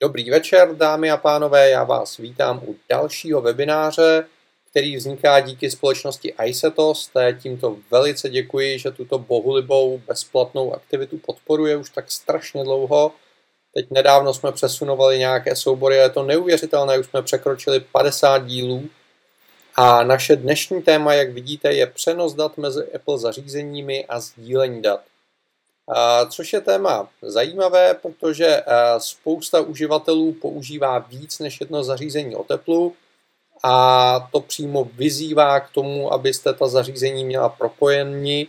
Dobrý večer, dámy a pánové, já vás vítám u dalšího webináře, který vzniká díky společnosti iSetos. Tímto velice děkuji, že tuto bohulibou bezplatnou aktivitu podporuje už tak strašně dlouho. Teď nedávno jsme přesunovali nějaké soubory je to neuvěřitelné, už jsme překročili 50 dílů. A naše dnešní téma, jak vidíte, je přenos dat mezi Apple zařízeními a sdílení dat. Což je téma zajímavé, protože spousta uživatelů používá víc než jedno zařízení o teplu a to přímo vyzývá k tomu, abyste ta zařízení měla propojení,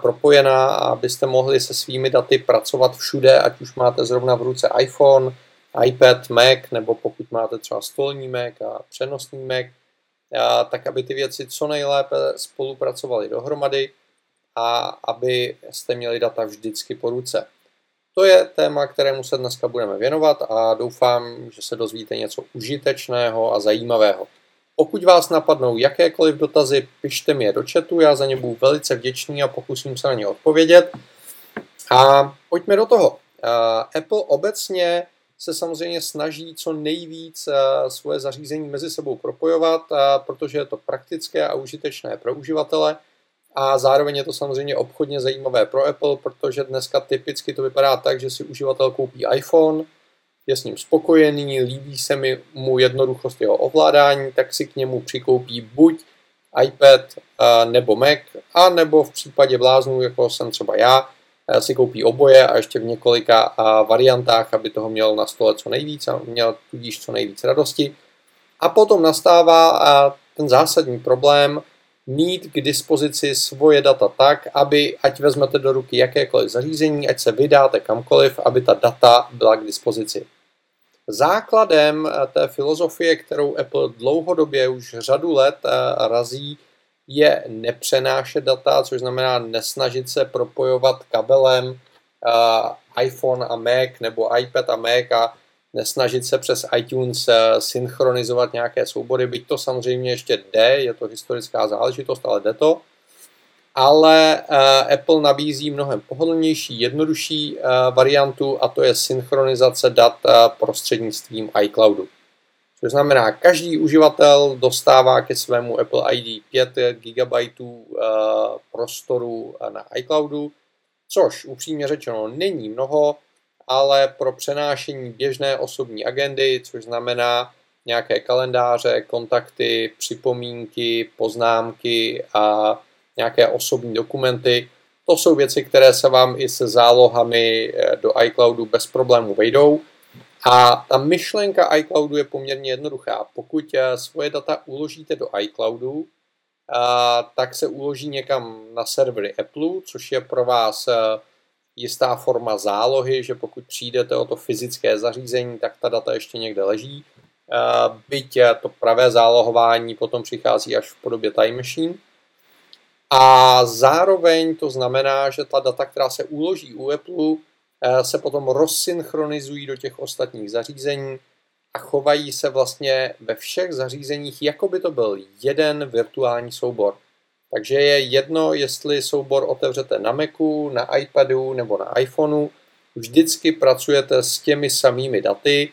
propojená a abyste mohli se svými daty pracovat všude, ať už máte zrovna v ruce iPhone, iPad, Mac, nebo pokud máte třeba stolní Mac a přenosný Mac, tak aby ty věci co nejlépe spolupracovaly dohromady a aby jste měli data vždycky po ruce. To je téma, kterému se dneska budeme věnovat a doufám, že se dozvíte něco užitečného a zajímavého. Pokud vás napadnou jakékoliv dotazy, pište mi je do chatu, já za ně budu velice vděčný a pokusím se na ně odpovědět. A pojďme do toho. Apple obecně se samozřejmě snaží co nejvíc svoje zařízení mezi sebou propojovat, protože je to praktické a užitečné pro uživatele a zároveň je to samozřejmě obchodně zajímavé pro Apple, protože dneska typicky to vypadá tak, že si uživatel koupí iPhone, je s ním spokojený, líbí se mi mu jednoduchost jeho ovládání, tak si k němu přikoupí buď iPad nebo Mac, a nebo v případě bláznů, jako jsem třeba já, si koupí oboje a ještě v několika variantách, aby toho měl na stole co nejvíc a měl tudíž co nejvíc radosti. A potom nastává ten zásadní problém, mít k dispozici svoje data tak, aby ať vezmete do ruky jakékoliv zařízení, ať se vydáte kamkoliv, aby ta data byla k dispozici. Základem eh, té filozofie, kterou Apple dlouhodobě už řadu let eh, razí, je nepřenášet data, což znamená nesnažit se propojovat kabelem eh, iPhone a Mac nebo iPad a Mac a nesnažit se přes iTunes eh, synchronizovat nějaké soubory, byť to samozřejmě ještě jde, je to historická záležitost, ale jde to. Ale uh, Apple nabízí mnohem pohodlnější, jednodušší uh, variantu a to je synchronizace dat prostřednictvím iCloudu. Což znamená, každý uživatel dostává ke svému Apple ID 5 GB prostoru na iCloudu, což upřímně řečeno není mnoho, ale pro přenášení běžné osobní agendy, což znamená nějaké kalendáře, kontakty, připomínky, poznámky a nějaké osobní dokumenty. To jsou věci, které se vám i se zálohami eh, do iCloudu bez problémů vejdou. A ta myšlenka iCloudu je poměrně jednoduchá. Pokud eh, svoje data uložíte do iCloudu, tak se uloží někam na servery Apple, což je pro vás eh, jistá forma zálohy, že pokud přijdete o to fyzické zařízení, tak ta data ještě někde leží. Byť to pravé zálohování potom přichází až v podobě Time Machine. A zároveň to znamená, že ta data, která se uloží u Apple, eh, se potom rozsynchronizují do těch ostatních zařízení a chovají se vlastně ve všech zařízeních, jako by to byl jeden virtuální soubor. Takže je jedno, jestli soubor otevřete na Macu, na iPadu nebo na iPhoneu, vždycky pracujete s těmi samými daty,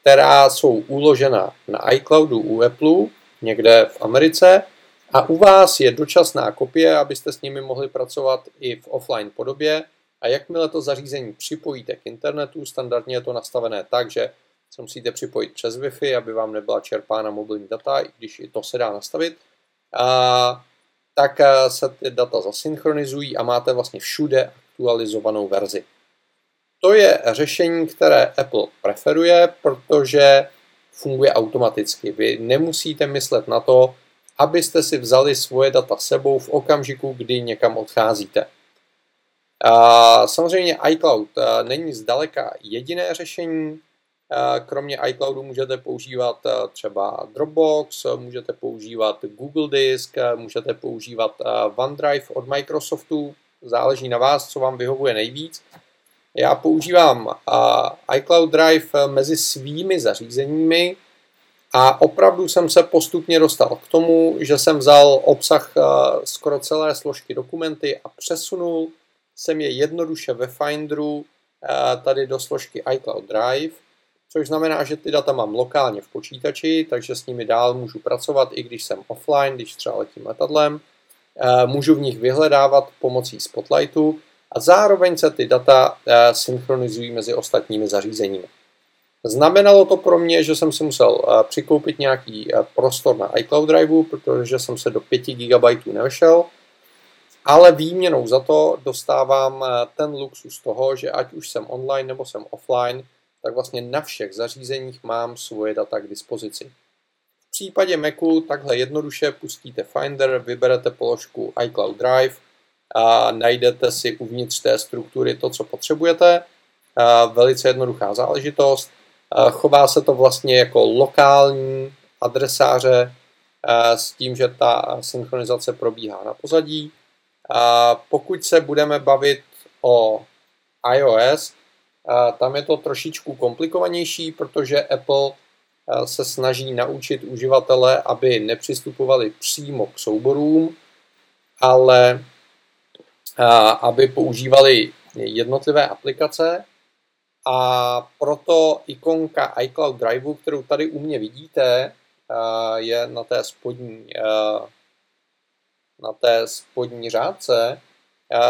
která jsou uložena na iCloudu u Apple, někde v Americe, a u vás je dočasná kopie, abyste s nimi mohli pracovat i v offline podobě. A jakmile to zařízení připojíte k internetu, standardně je to nastavené tak, že se musíte připojit přes Wi-Fi, aby vám nebyla čerpána mobilní data, i když i to se dá nastavit. A tak eh, se ty data zasynchronizují a máte vlastně všude aktualizovanou verzi. To je řešení, které Apple preferuje, protože funguje automaticky. Vy nemusíte myslet na to, abyste si vzali svoje data sebou v okamžiku, kdy někam odcházíte. Samozřejmě iCloud eh, není zdaleka jediné řešení. Kromě iCloudu můžete používat eh, třeba Dropbox, můžete používat Google Disk, můžete používat eh, OneDrive od Microsoftu, záleží na vás, co vám vyhovuje nejvíc. Já používám eh, iCloud Drive mezi svými zařízeními a opravdu jsem se postupně dostal k tomu, že jsem vzal obsah skoro celé složky dokumenty a přesunul. Jsem je jednoduše ve Finderu tady do složky iCloud Drive což znamená, že ty data mám lokálně v počítači, takže s nimi dál můžu pracovat, i když jsem offline, když třeba letím letadlem. Eh, můžu v nich vyhledávat pomocí Spotlightu a zároveň se ty data eh, synchronizují mezi ostatními zařízeními. Znamenalo to pro mě, že jsem si musel eh, přikoupit nějaký prostor na iCloud Drive, protože jsem se do 5 GB nevešel, ale výměnou za to dostávám ten luxus toho, že ať už jsem online nebo jsem offline, tak vlastně na všech zařízeních mám svoje data k dispozici. V případě Macu takhle jednoduše pustíte Finder, vyberete položku iCloud Drive a najdete si uvnitř té struktury to, co potřebujete. Velice jednoduchá záležitost. Chová se to vlastně jako lokální adresáře s tím, že ta synchronizace probíhá na pozadí. Pokud se budeme bavit o iOS, tam je to trošičku komplikovanější, protože Apple se snaží naučit uživatele, aby nepřistupovali přímo k souborům, ale aby používali jednotlivé aplikace. A proto ikonka iCloud Drive, kterou tady u mě vidíte, je na té spodní, na té spodní řádce,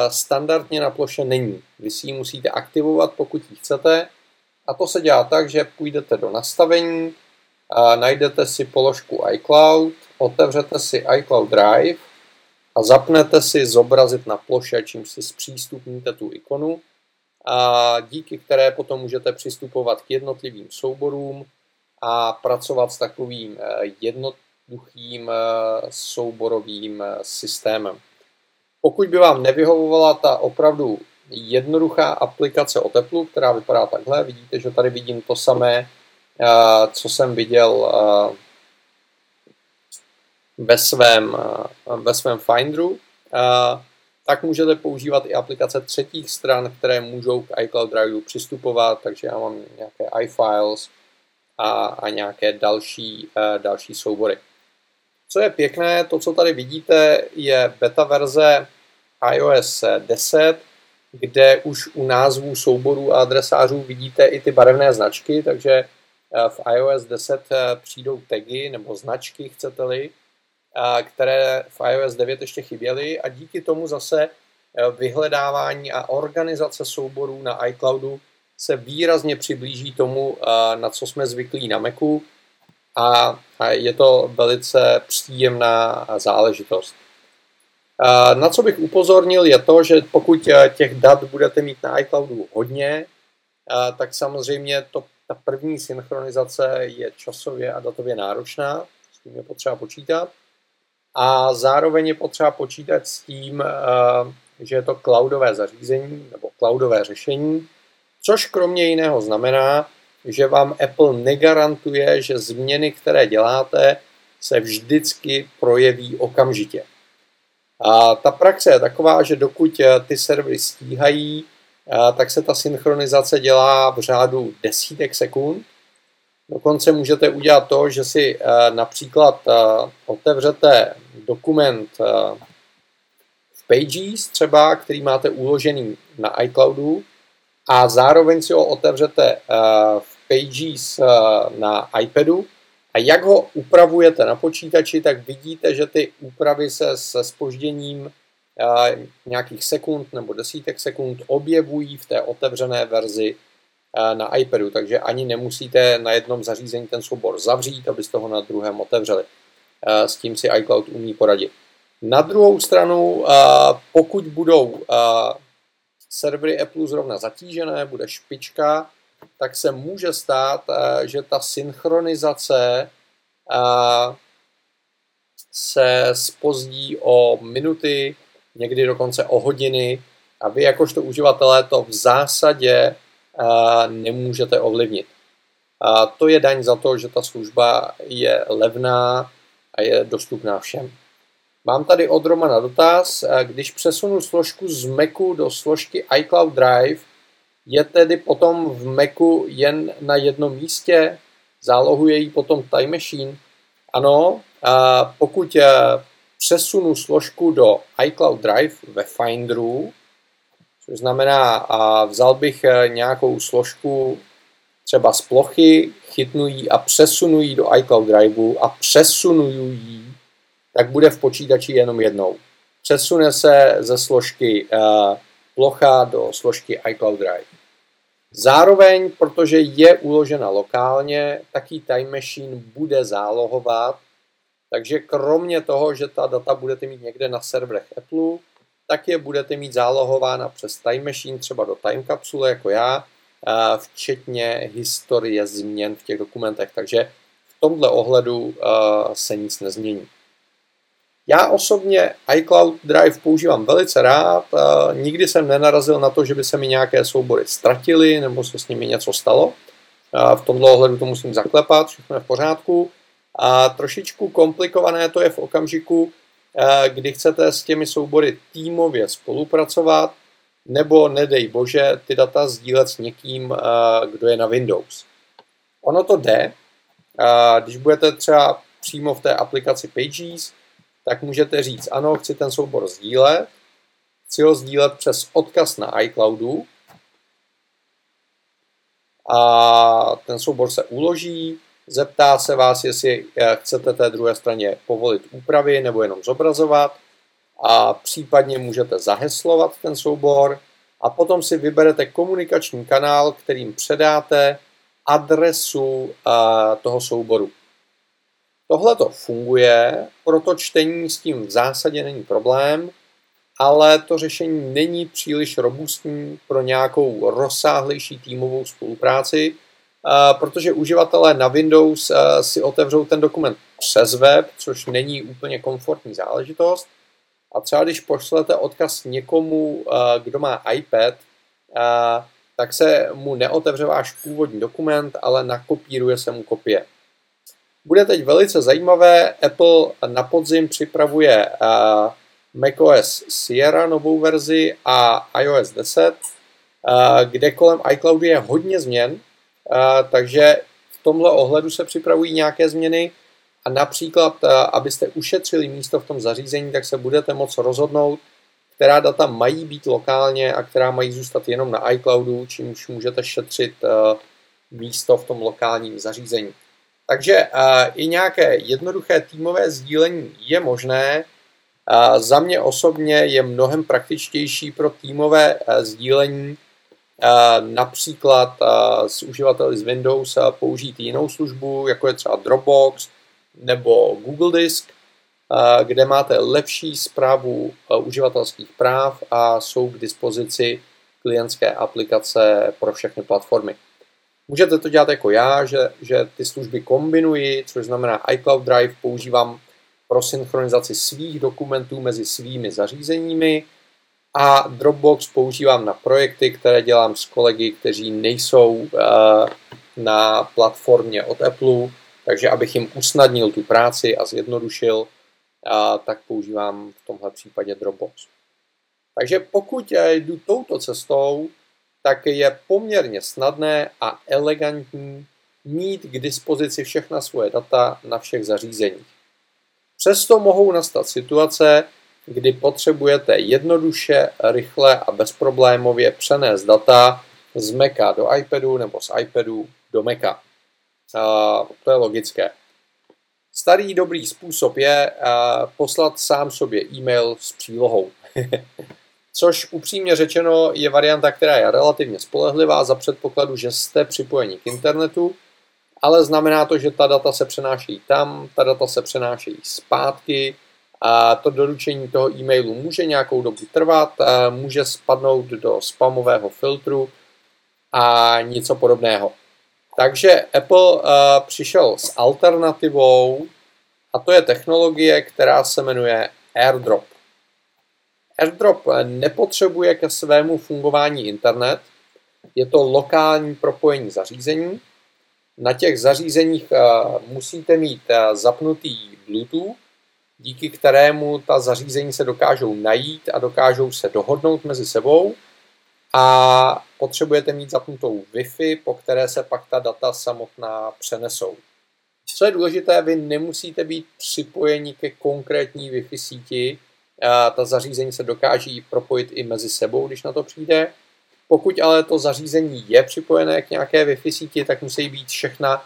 standardně na ploše není. Vy si ji musíte aktivovat, pokud ji chcete. A to se dělá tak, že půjdete do nastavení, a najdete si položku iCloud, otevřete si iCloud Drive a zapnete si zobrazit na ploše, čím si zpřístupníte tu ikonu, a díky které potom můžete přistupovat k jednotlivým souborům a pracovat s takovým eh, jednoduchým eh, souborovým eh, systémem. Pokud by vám nevyhovovala ta opravdu jednoduchá aplikace o teplu, která vypadá takhle, vidíte, že tady vidím to samé, eh, co jsem viděl eh, ve svém, eh, ve svém Finderu, tak můžete používat i aplikace třetích stran, které můžou k iCloud Drive přistupovat, takže já mám nějaké iFiles a, a nějaké další, další soubory. Co je pěkné, to, co tady vidíte, je beta verze iOS 10, kde už u názvů souborů a adresářů vidíte i ty barevné značky, takže eh, v iOS 10 eh, přijdou tagy nebo značky, chcete-li, eh, které v iOS 9 ještě chyběly a díky tomu zase vyhledávání a organizace souborů na iCloudu se výrazně přiblíží tomu, na co jsme zvyklí na Macu a je to velice příjemná záležitost. Na co bych upozornil je to, že pokud eh, těch dat budete mít na iCloudu hodně, eh, tak samozřejmě to, ta první synchronizace je časově a datově náročná, s tím je potřeba počítat. A zároveň je potřeba počítat s tím, eh, že je to cloudové zařízení nebo cloudové řešení, což kromě jiného znamená, že vám Apple negarantuje, že změny, které děláte, se vždycky projeví okamžitě. A ta praxe je taková, že dokud eh, ty servery stíhají, eh, tak se ta synchronizace dělá v řádu desítek sekund. Dokonce můžete udělat to, že si eh, například otevřete dokument v Pages třeba, který máte uložený na iCloudu a zároveň si ho otevřete v Pages na iPadu a jak ho upravujete na počítači, tak vidíte, že ty úpravy se se spožděním nějakých sekund nebo desítek sekund objevují v té otevřené verzi na iPadu, takže ani nemusíte na jednom zařízení ten soubor zavřít, abyste ho na druhém otevřeli. S tím si iCloud umí poradit. Na druhou stranu, pokud budou servery Apple zrovna zatížené, bude špička, tak se může stát, eh, že ta synchronizace eh, se spozdí o minuty, někdy dokonce o hodiny a vy jakožto uživatelé to v zásadě eh, nemůžete ovlivnit. A to je daň za to, že ta služba je levná a je dostupná všem. Mám tady od Romana dotaz. Když přesunu složku z Macu do složky iCloud Drive, je tedy potom v Macu jen na jednom místě, zálohuje ji potom Time Machine. Ano, a pokud eh, přesunu složku do iCloud Drive ve Finderu, což znamená, a vzal bych eh, nějakou složku třeba z plochy, chytnují a přesunují do iCloud Driveu a přesunují, tak bude v počítači jenom jednou. Přesune se ze složky uh, plocha do složky iCloud Drive. Zároveň, protože je uložena lokálně, taky Time Machine bude zálohovat, takže kromě toho, že ta data budete mít někde na serverech Apple, tak je budete mít zálohována přes Time Machine, třeba do Time Capsule jako já, včetně historie změn v těch dokumentech. Takže v tomhle ohledu se nic nezmění. Já osobně iCloud Drive používám velice rád. Nikdy jsem nenarazil na to, že by se mi nějaké soubory ztratily nebo se s nimi něco stalo. V tomhle ohledu to musím zaklepat, všechno je v pořádku. A trošičku komplikované to je v okamžiku, kdy chcete s těmi soubory týmově spolupracovat, nebo nedej bože ty data sdílet s někým, kdo je na Windows. Ono to jde, když budete třeba přímo v té aplikaci Pages, tak můžete říct, ano, chci ten soubor sdílet, chci ho sdílet přes odkaz na iCloudu. A ten soubor se uloží, zeptá se vás, jestli chcete té druhé straně povolit úpravy nebo jenom zobrazovat. A případně můžete zaheslovat ten soubor. A potom si vyberete komunikační kanál, kterým předáte adresu eh, toho souboru. Tohle to funguje, proto čtení s tím v zásadě není problém, ale to řešení není příliš robustní pro nějakou rozsáhlejší týmovou spolupráci, protože uživatelé na Windows si otevřou ten dokument přes web, což není úplně komfortní záležitost. A třeba když pošlete odkaz někomu, kdo má iPad, tak se mu neotevře váš původní dokument, ale nakopíruje se mu kopie. Bude teď velice zajímavé, Apple na podzim připravuje macOS Sierra novou verzi a iOS 10, kde kolem iCloudu je hodně změn, takže v tomhle ohledu se připravují nějaké změny a například, abyste ušetřili místo v tom zařízení, tak se budete moct rozhodnout, která data mají být lokálně a která mají zůstat jenom na iCloudu, čímž můžete šetřit místo v tom lokálním zařízení. Takže i nějaké jednoduché týmové sdílení je možné. Za mě osobně je mnohem praktičtější pro týmové sdílení například s uživateli z Windows použít jinou službu, jako je třeba Dropbox nebo Google Disk, kde máte lepší zprávu uživatelských práv a jsou k dispozici klientské aplikace pro všechny platformy. Můžete to dělat jako já, že, že ty služby kombinuji, což znamená iCloud Drive používám pro synchronizaci svých dokumentů mezi svými zařízeními a Dropbox používám na projekty, které dělám s kolegy, kteří nejsou uh, na platformě od Apple, takže abych jim usnadnil tu práci a zjednodušil, tak používám v tomhle případě Dropbox. Takže pokud jdu touto cestou, tak je poměrně snadné a elegantní mít k dispozici všechna svoje data na všech zařízeních. Přesto mohou nastat situace, kdy potřebujete jednoduše, rychle a bezproblémově přenést data z Maca do iPadu nebo z iPadu do Maca. A to je logické. Starý dobrý způsob je poslat sám sobě e-mail s přílohou. což upřímně řečeno je varianta, která je relativně spolehlivá za předpokladu, že jste připojeni k internetu, ale znamená to, že ta data se přenášejí tam, ta data se přenášejí zpátky a to doručení toho e-mailu může nějakou dobu trvat, může spadnout do spamového filtru a něco podobného. Takže Apple přišel s alternativou a to je technologie, která se jmenuje AirDrop. AirDrop nepotřebuje ke svému fungování internet, je to lokální propojení zařízení. Na těch zařízeních eh, musíte mít eh, zapnutý Bluetooth, díky kterému ta zařízení se dokážou najít a dokážou se dohodnout mezi sebou a potřebujete mít zapnutou Wi-Fi, po které se pak ta data samotná přenesou. Co je důležité, vy nemusíte být připojeni ke konkrétní Wi-Fi síti, ta zařízení se dokáží propojit i mezi sebou, když na to přijde. Pokud ale to zařízení je připojené k nějaké Wi-Fi síti, tak musí být všechna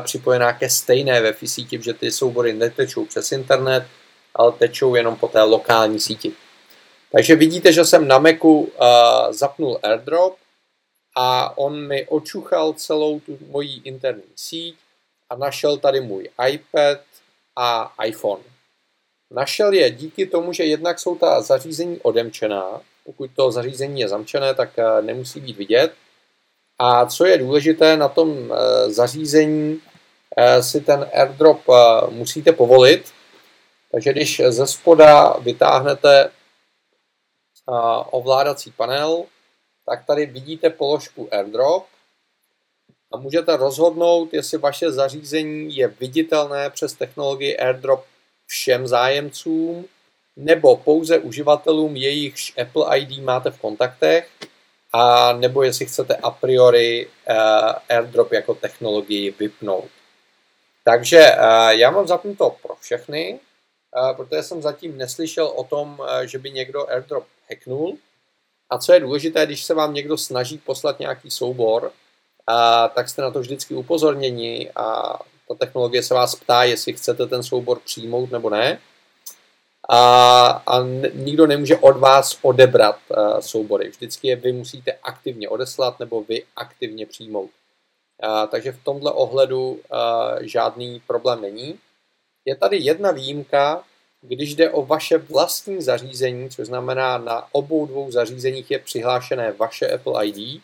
připojená ke stejné Wi-Fi síti, protože ty soubory netečou přes internet, ale tečou jenom po té lokální síti. Takže vidíte, že jsem na Macu uh, zapnul AirDrop a on mi očuchal celou tu moji interní síť a našel tady můj iPad a iPhone. Našel je díky tomu, že jednak jsou ta zařízení odemčená, pokud to zařízení je zamčené, tak nemusí být vidět. A co je důležité, na tom zařízení si ten airdrop musíte povolit. Takže když ze spoda vytáhnete ovládací panel, tak tady vidíte položku airdrop a můžete rozhodnout, jestli vaše zařízení je viditelné přes technologii airdrop všem zájemcům nebo pouze uživatelům, jejichž Apple ID máte v kontaktech, a nebo jestli chcete a priori uh, AirDrop jako technologii vypnout. Takže uh, já mám zapnuto pro všechny, uh, protože jsem zatím neslyšel o tom, uh, že by někdo AirDrop hacknul. A co je důležité, když se vám někdo snaží poslat nějaký soubor, a, tak jste na to vždycky upozorněni a ta technologie se vás ptá, jestli chcete ten soubor přijmout nebo ne. A, a nikdo nemůže od vás odebrat a, soubory. Vždycky je vy musíte aktivně odeslat nebo vy aktivně přijmout. A, takže v tomhle ohledu a, žádný problém není. Je tady jedna výjimka, když jde o vaše vlastní zařízení, což znamená na obou dvou zařízeních je přihlášené vaše Apple ID,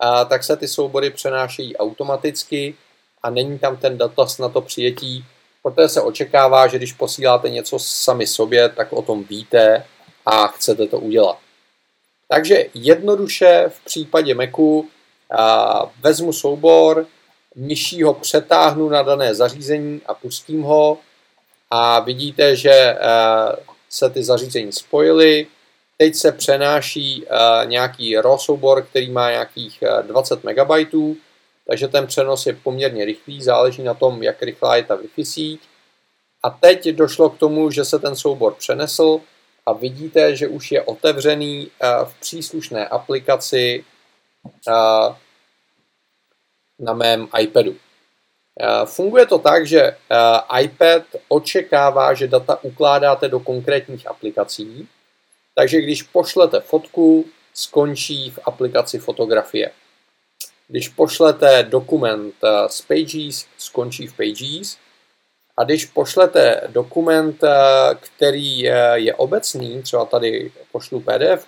a tak se ty soubory přenášejí automaticky a není tam ten dotaz na to přijetí, protože se očekává, že když posíláte něco sami sobě, tak o tom víte a chcete to udělat. Takže jednoduše v případě Macu a vezmu soubor, myší ho přetáhnu na dané zařízení a pustím ho a vidíte, že se ty zařízení spojily. Teď se přenáší nějaký RAW soubor, který má nějakých 20 eh, MB, takže ten přenos je poměrně rychlý, záleží na tom, jak rychlá je ta Wi-Fi síť. A teď došlo k tomu, že se ten soubor přenesl a vidíte, že už je otevřený v příslušné aplikaci na mém iPadu. Eh, funguje to tak, že eh, iPad očekává, že data ukládáte do konkrétních aplikací, takže když pošlete fotku, skončí v aplikaci fotografie. Když pošlete dokument eh, z Pages, skončí v Pages. A když pošlete dokument, který je obecný, třeba tady pošlu PDF,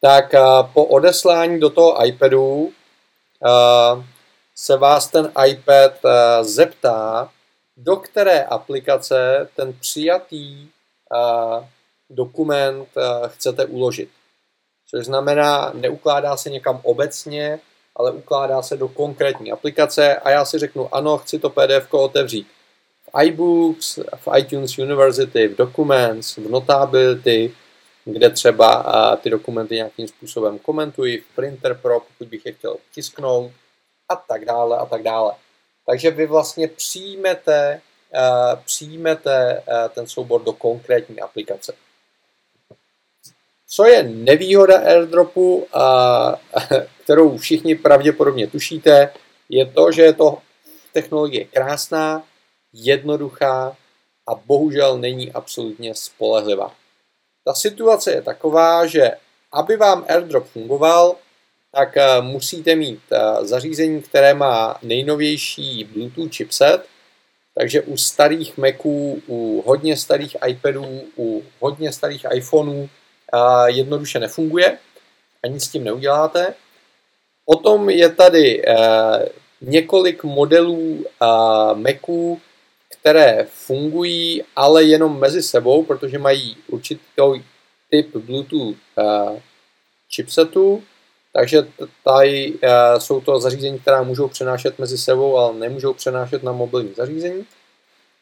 tak po odeslání do toho iPadu se vás ten iPad eh, zeptá, do které aplikace ten přijatý eh, dokument eh, chcete uložit. Což znamená, neukládá se někam obecně, ale ukládá se do konkrétní aplikace a já si řeknu, ano, chci to PDF otevřít v iBooks, v iTunes University, v Documents, v Notability, kde třeba ty dokumenty nějakým způsobem komentuji, v Printer Pro, pokud bych je chtěl tisknout, a tak dále a tak dále. Takže vy vlastně přijmete, přijmete ten soubor do konkrétní aplikace. Co je nevýhoda airdropu, uh, kterou všichni pravděpodobně tušíte, je to, že je to technologie krásná, jednoduchá a bohužel není absolutně spolehlivá. Ta situace je taková, že aby vám airdrop fungoval, tak eh, musíte mít eh, zařízení, které má nejnovější Bluetooth chipset, takže u starých Maců, u hodně starých iPadů, u hodně starých iPhoneů jednoduše nefunguje a nic s tím neuděláte. Potom je tady několik modelů Maců, které fungují, ale jenom mezi sebou, protože mají určitý typ Bluetooth chipsetu, takže tady uh, jsou to zařízení, která můžou přenášet mezi sebou, ale nemůžou přenášet na mobilní zařízení.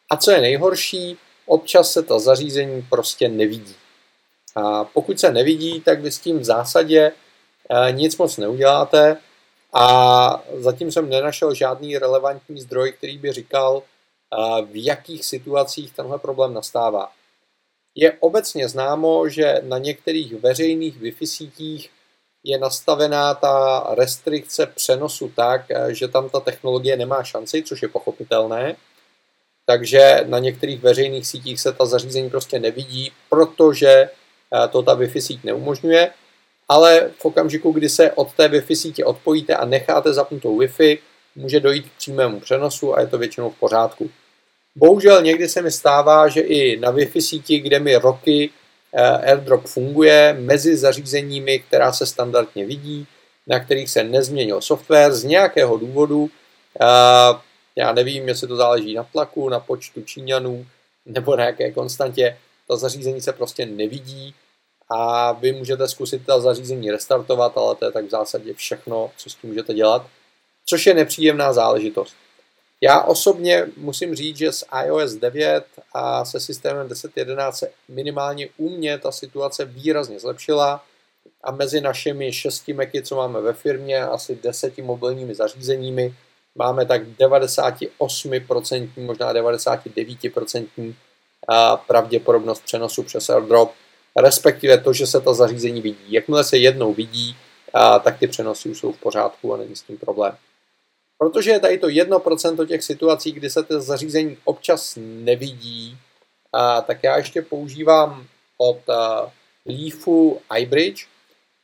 A co je nejhorší, občas se ta zařízení prostě nevidí. A pokud se nevidí, tak vy s tím v zásadě uh, nic moc neuděláte a zatím jsem nenašel žádný relevantní zdroj, který by říkal, uh, v jakých situacích tenhle problém nastává. Je obecně známo, že na některých veřejných Wi-Fi sítích je nastavená ta restrikce přenosu tak, že tam ta technologie nemá šanci, což je pochopitelné. Takže na některých veřejných sítích se ta zařízení prostě nevidí, protože to ta Wi-Fi síť neumožňuje. Ale v okamžiku, kdy se od té Wi-Fi sítě odpojíte a necháte zapnutou Wi-Fi, může dojít k přímému přenosu a je to většinou v pořádku. Bohužel někdy se mi stává, že i na Wi-Fi síti, kde mi roky eh, AirDrop funguje, mezi zařízeními, která se standardně vidí, na kterých se nezměnil software z nějakého důvodu, eh, já nevím, jestli to záleží na tlaku, na počtu Číňanů nebo na jaké konstantě, ta zařízení se prostě nevidí a vy můžete zkusit ta zařízení restartovat, ale to je tak v zásadě všechno, co s tím můžete dělat, což je nepříjemná záležitost. Já osobně musím říct, že s iOS 9 a se systémem 10.11 se minimálně u mě ta situace výrazně zlepšila a mezi našimi šesti Macy, co máme ve firmě, asi deseti mobilními zařízeními, máme tak 98%, možná 99% pravděpodobnost přenosu přes AirDrop, respektive to, že se ta zařízení vidí. Jakmile se jednou vidí, tak ty přenosy už jsou v pořádku a není s tím problém. Protože je tady to 1% těch situací, kdy se to zařízení občas nevidí, a, tak já ještě používám od a, Leafu iBridge,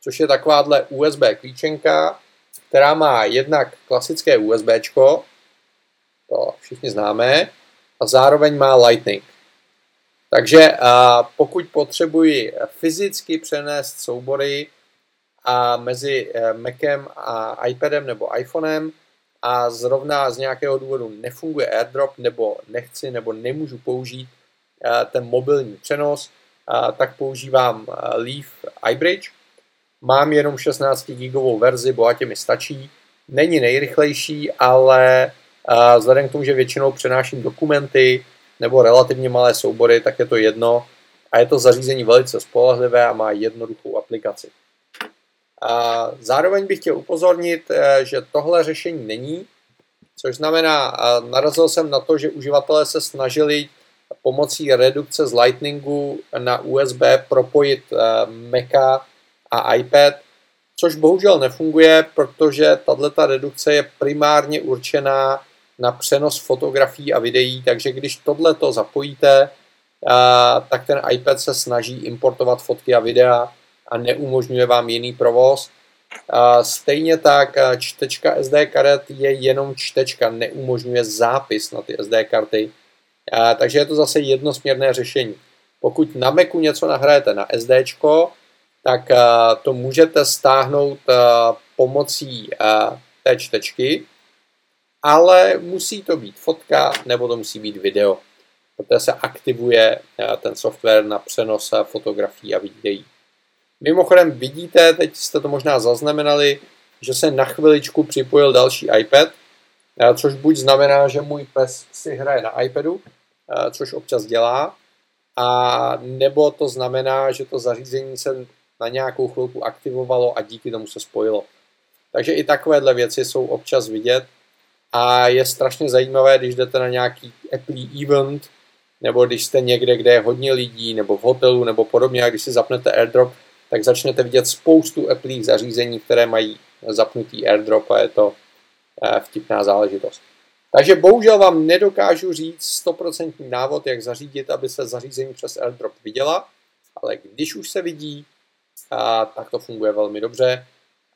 což je takováhle USB klíčenka, která má jednak klasické USB, to všichni známe, a zároveň má Lightning. Takže pokud potřebuji fyzicky přenést soubory a mezi e, Macem a iPadem nebo iPhonem, a zrovna z nějakého důvodu nefunguje AirDrop, nebo nechci, nebo nemůžu použít eh, ten mobilní přenos, eh, tak používám Leaf iBridge. Mám jenom 16 gigovou verzi, bohatě mi stačí. Není nejrychlejší, ale vzhledem k tomu, že většinou přenáším dokumenty nebo relativně malé soubory, tak je to jedno. A je to zařízení velice spolehlivé a má jednoduchou aplikaci. A zároveň bych chtěl upozornit, eh, že tohle řešení není, což znamená, narazil jsem na to, že uživatelé se snažili pomocí redukce z Lightningu na USB propojit eh, Maca a iPad, což bohužel nefunguje, protože tato redukce je primárně určená na přenos fotografií a videí, takže když tohleto zapojíte, eh, tak ten iPad se snaží importovat fotky a videa a neumožňuje vám jiný provoz. Stejně tak čtečka SD karet je jenom čtečka, neumožňuje zápis na ty SD karty. Takže je to zase jednosměrné řešení. Pokud na Macu něco nahrajete na SD, tak to můžete stáhnout pomocí té čtečky, ale musí to být fotka nebo to musí být video, protože se aktivuje ten software na přenos fotografií a videí. Mimochodem vidíte, teď jste to možná zaznamenali, že se na chviličku připojil další iPad, eh, což buď znamená, že můj pes si hraje na iPadu, eh, což občas dělá, a nebo to znamená, že to zařízení se na nějakou chvilku aktivovalo a díky tomu se spojilo. Takže i takovéhle věci jsou občas vidět a je strašně zajímavé, když jdete na nějaký Apple event, nebo když jste někde, kde je hodně lidí, nebo v hotelu, nebo podobně, a když si zapnete AirDrop, tak začnete vidět spoustu Apple zařízení, které mají zapnutý AirDrop a je to eh, vtipná záležitost. Takže bohužel vám nedokážu říct 100% návod, jak zařídit, aby se zařízení přes AirDrop viděla, ale když už se vidí, tak to funguje velmi dobře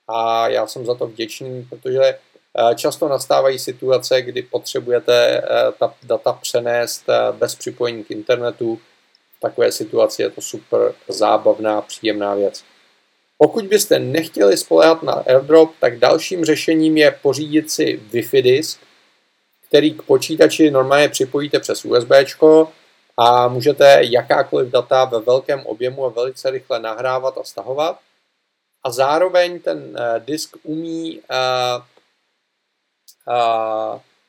a já jsem za to vděčný, protože eh, často nastávají situace, kdy potřebujete eh, ta data přenést bez připojení k internetu, takové situaci je to super zábavná, příjemná věc. Pokud byste nechtěli spolehat na AirDrop, tak dalším řešením je pořídit si Wi-Fi disk, který k počítači normálně připojíte přes USB a můžete jakákoliv data ve velkém objemu a velice rychle nahrávat a stahovat. A zároveň ten eh, disk umí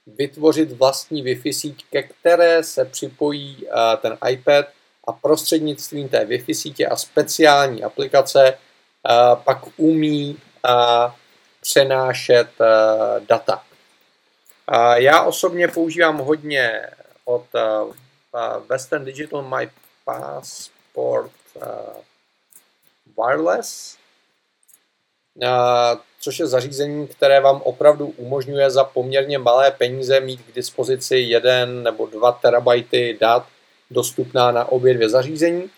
vytvořit vlastní Wi-Fi síť, ke které se připojí ten iPad a prostřednictvím té Wi-Fi sítě a speciální aplikace pak umí přenášet data. Já osobně používám hodně od Western Digital My Passport Wireless. Což je zařízení, které vám opravdu umožňuje za poměrně malé peníze mít k dispozici 1 nebo 2 terabajty dat dostupná na obě dvě zařízení,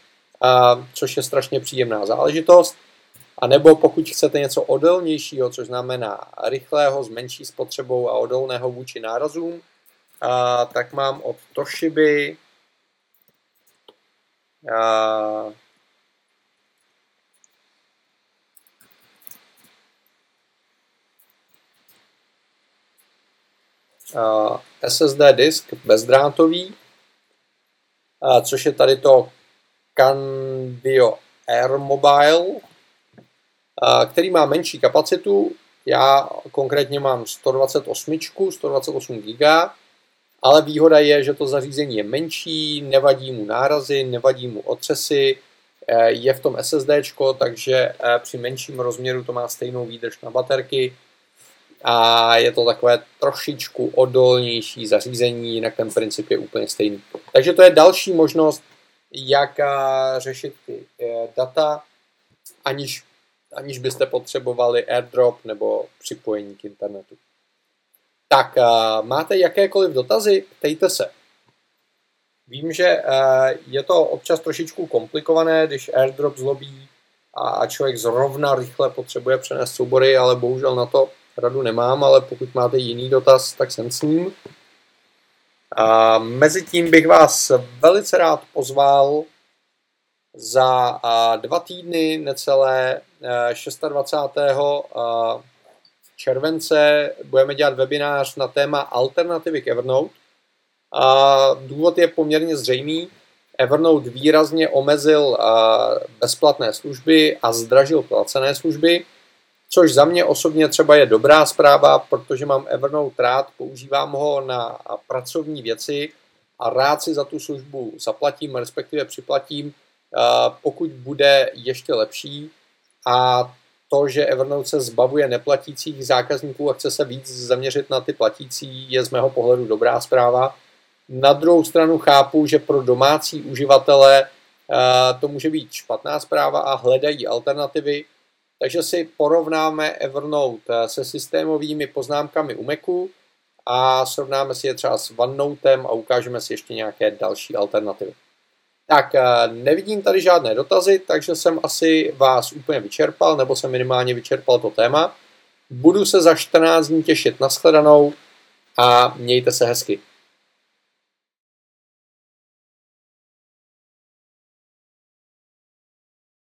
což je strašně příjemná záležitost. A nebo pokud chcete něco odolnějšího, což znamená rychlého, s menší spotřebou a odolného vůči nárazům, tak mám od Toshiby SSD disk bezdrátový, což je tady to Candio Air Mobile, který má menší kapacitu. Já konkrétně mám 128, 128 GB, ale výhoda je, že to zařízení je menší, nevadí mu nárazy, nevadí mu otřesy, eh, je v tom SSD, takže eh, při menším rozměru to má stejnou výdrž na baterky a je to takové trošičku odolnější zařízení, jinak ten princip je úplně stejný. Takže to je další možnost, jak eh, řešit ty data, aniž aniž byste potřebovali airdrop nebo připojení k internetu. Tak máte jakékoliv dotazy? Ptejte se. Vím, že je to občas trošičku komplikované, když airdrop zlobí a člověk zrovna rychle potřebuje přenést soubory, ale bohužel na to radu nemám, ale pokud máte jiný dotaz, tak jsem s ním. A tím bych vás velice rád pozval za dva týdny, necelé 26. července, budeme dělat webinář na téma alternativy k Evernote. A důvod je poměrně zřejmý. Evernote výrazně omezil bezplatné služby a zdražil placené služby, což za mě osobně třeba je dobrá zpráva, protože mám Evernote rád, používám ho na pracovní věci a rád si za tu službu zaplatím, respektive připlatím, pokud bude ještě lepší a to, že Evernote se zbavuje neplatících zákazníků a chce se víc zaměřit na ty platící, je z mého pohledu dobrá zpráva. Na druhou stranu chápu, že pro domácí uživatele to může být špatná zpráva a hledají alternativy, takže si porovnáme Evernote se systémovými poznámkami u Macu a srovnáme si je třeba s OneNotem a ukážeme si ještě nějaké další alternativy. Tak eh, nevidím tady žádné dotazy, takže jsem asi vás úplně vyčerpal, nebo jsem minimálně vyčerpal to téma. Budu se za 14 dní těšit na shledanou a mějte se hezky.